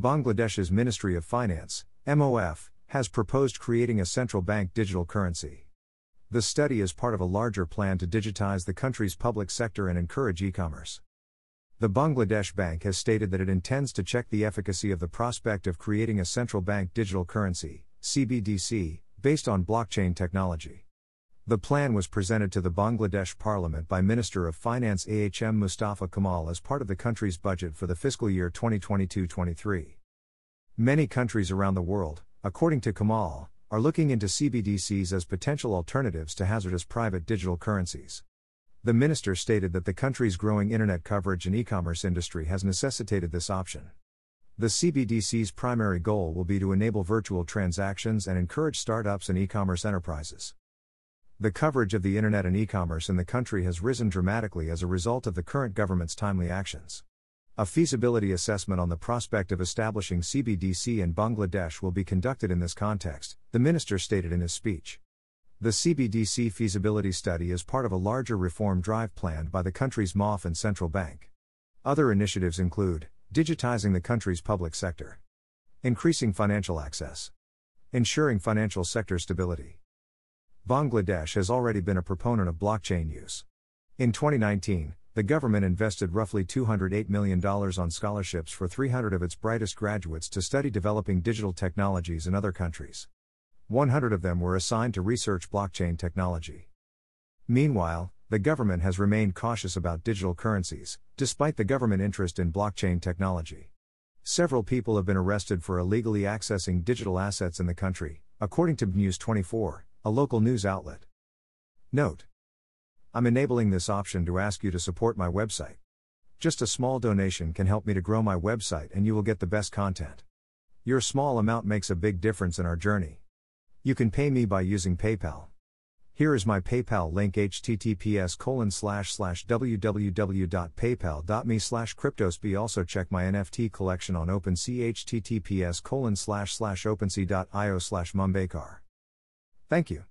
Bangladesh's Ministry of Finance, MOF, has proposed creating a central bank digital currency. The study is part of a larger plan to digitize the country's public sector and encourage e commerce. The Bangladesh Bank has stated that it intends to check the efficacy of the prospect of creating a central bank digital currency, CBDC, based on blockchain technology. The plan was presented to the Bangladesh Parliament by Minister of Finance AHM Mustafa Kamal as part of the country's budget for the fiscal year 2022 23. Many countries around the world, according to Kamal, are looking into CBDCs as potential alternatives to hazardous private digital currencies. The minister stated that the country's growing internet coverage and e commerce industry has necessitated this option. The CBDC's primary goal will be to enable virtual transactions and encourage startups and e commerce enterprises. The coverage of the internet and e commerce in the country has risen dramatically as a result of the current government's timely actions. A feasibility assessment on the prospect of establishing CBDC in Bangladesh will be conducted in this context, the minister stated in his speech. The CBDC feasibility study is part of a larger reform drive planned by the country's MOF and central bank. Other initiatives include digitizing the country's public sector, increasing financial access, ensuring financial sector stability. Bangladesh has already been a proponent of blockchain use. In 2019, the government invested roughly $208 million on scholarships for 300 of its brightest graduates to study developing digital technologies in other countries. 100 of them were assigned to research blockchain technology. Meanwhile, the government has remained cautious about digital currencies, despite the government interest in blockchain technology. Several people have been arrested for illegally accessing digital assets in the country, according to News 24, a local news outlet. Note I'm enabling this option to ask you to support my website. Just a small donation can help me to grow my website and you will get the best content. Your small amount makes a big difference in our journey. You can pay me by using PayPal. Here is my PayPal link https colon slash slash www.paypal.me slash also check my NFT collection on OpenSea https colon slash slash opensea.io slash. Thank you.